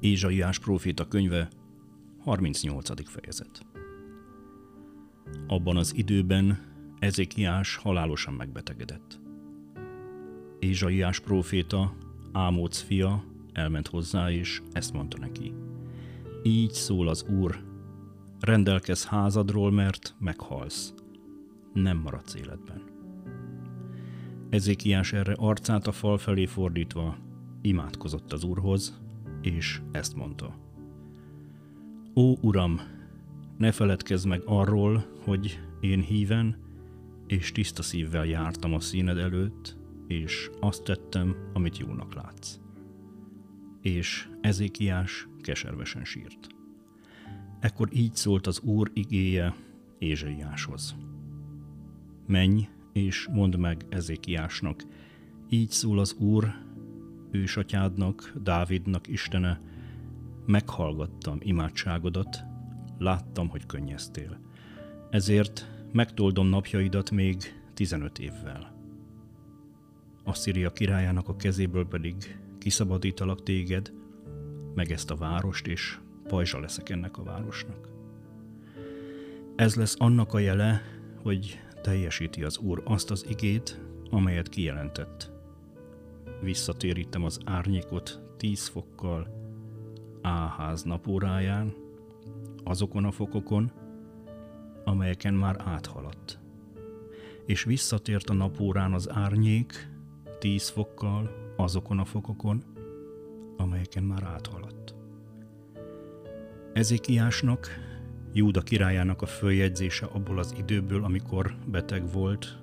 Ézsaiás próféta könyve, 38. fejezet. Abban az időben Ezékiás halálosan megbetegedett. Ézsaiás próféta, Ámóc fia, elment hozzá, és ezt mondta neki. Így szól az Úr, rendelkez házadról, mert meghalsz. Nem maradsz életben. Ezékiás erre arcát a fal felé fordítva imádkozott az Úrhoz, és ezt mondta. Ó, Uram, ne feledkezz meg arról, hogy én híven és tiszta szívvel jártam a színed előtt, és azt tettem, amit jónak látsz. És Ezékiás keservesen sírt. Ekkor így szólt az Úr igéje Ézsaiáshoz. Menj, és mondd meg Ezékiásnak, így szól az Úr, ősatyádnak, Dávidnak Istene, meghallgattam imádságodat, láttam, hogy könnyeztél. Ezért megtoldom napjaidat még 15 évvel. Asszíria királyának a kezéből pedig kiszabadítalak téged, meg ezt a várost, és pajzsa leszek ennek a városnak. Ez lesz annak a jele, hogy teljesíti az Úr azt az igét, amelyet kijelentett. Visszatérítem az árnyékot tíz fokkal Áház napóráján, azokon a fokokon, amelyeken már áthaladt. És visszatért a napórán az árnyék tíz fokkal azokon a fokokon, amelyeken már áthaladt. Ezékiásnak, Júda királyának a följegyzése abból az időből, amikor beteg volt,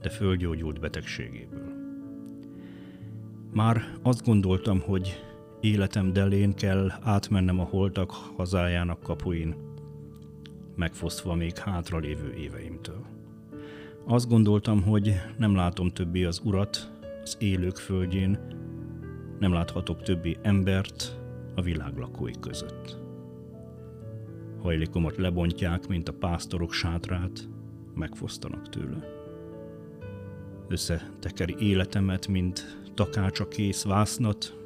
de fölgyógyult betegségéből. Már azt gondoltam, hogy életem delén kell átmennem a holtak hazájának kapuin, megfosztva még hátralévő éveimtől. Azt gondoltam, hogy nem látom többé az urat az élők földjén, nem láthatok többé embert a világ lakói között. Hajlikomat lebontják, mint a pásztorok sátrát, megfosztanak tőle. Összetekeri életemet, mint takácsa kész vásznat,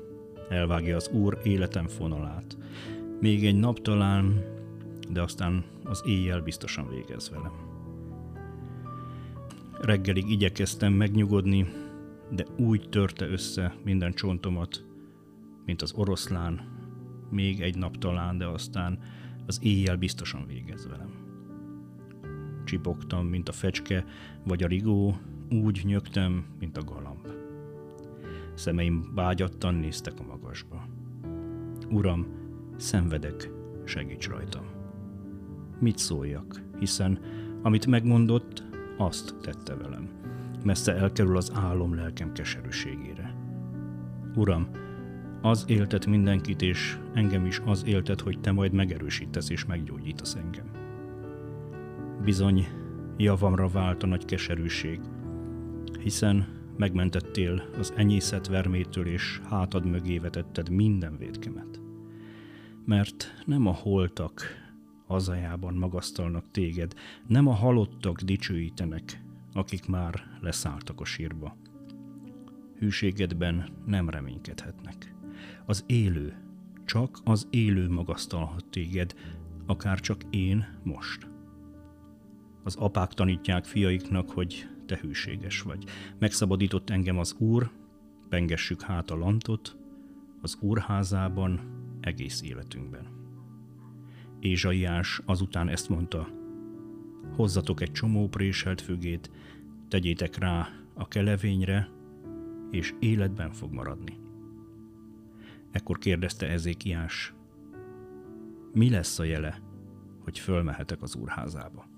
elvágja az Úr életem fonalát. Még egy nap talán, de aztán az éjjel biztosan végez velem. Reggelig igyekeztem megnyugodni, de úgy törte össze minden csontomat, mint az oroszlán, még egy nap talán, de aztán az éjjel biztosan végez velem. Csipogtam, mint a fecske, vagy a rigó, úgy nyögtem, mint a galamb. Szemeim bágyattan néztek a magasba. Uram, szenvedek, segíts rajtam. Mit szóljak, hiszen amit megmondott, azt tette velem. Messze elkerül az álom lelkem keserűségére. Uram, az éltet mindenkit, és engem is az éltet, hogy te majd megerősítesz és meggyógyítasz engem. Bizony, javamra vált a nagy keserűség, hiszen megmentettél az enyészet vermétől, és hátad mögé vetetted minden védkemet. Mert nem a holtak hazájában magasztalnak téged, nem a halottak dicsőítenek, akik már leszálltak a sírba. Hűségedben nem reménykedhetnek. Az élő, csak az élő magasztalhat téged, akár csak én most. Az apák tanítják fiaiknak, hogy te hűséges vagy. Megszabadított engem az Úr, pengessük hát a lantot, az Úrházában egész életünkben. Ézsaiás azután ezt mondta, hozzatok egy csomó préselt fügét, tegyétek rá a kelevényre, és életben fog maradni. Ekkor kérdezte Ezékiás, mi lesz a jele, hogy fölmehetek az úrházába?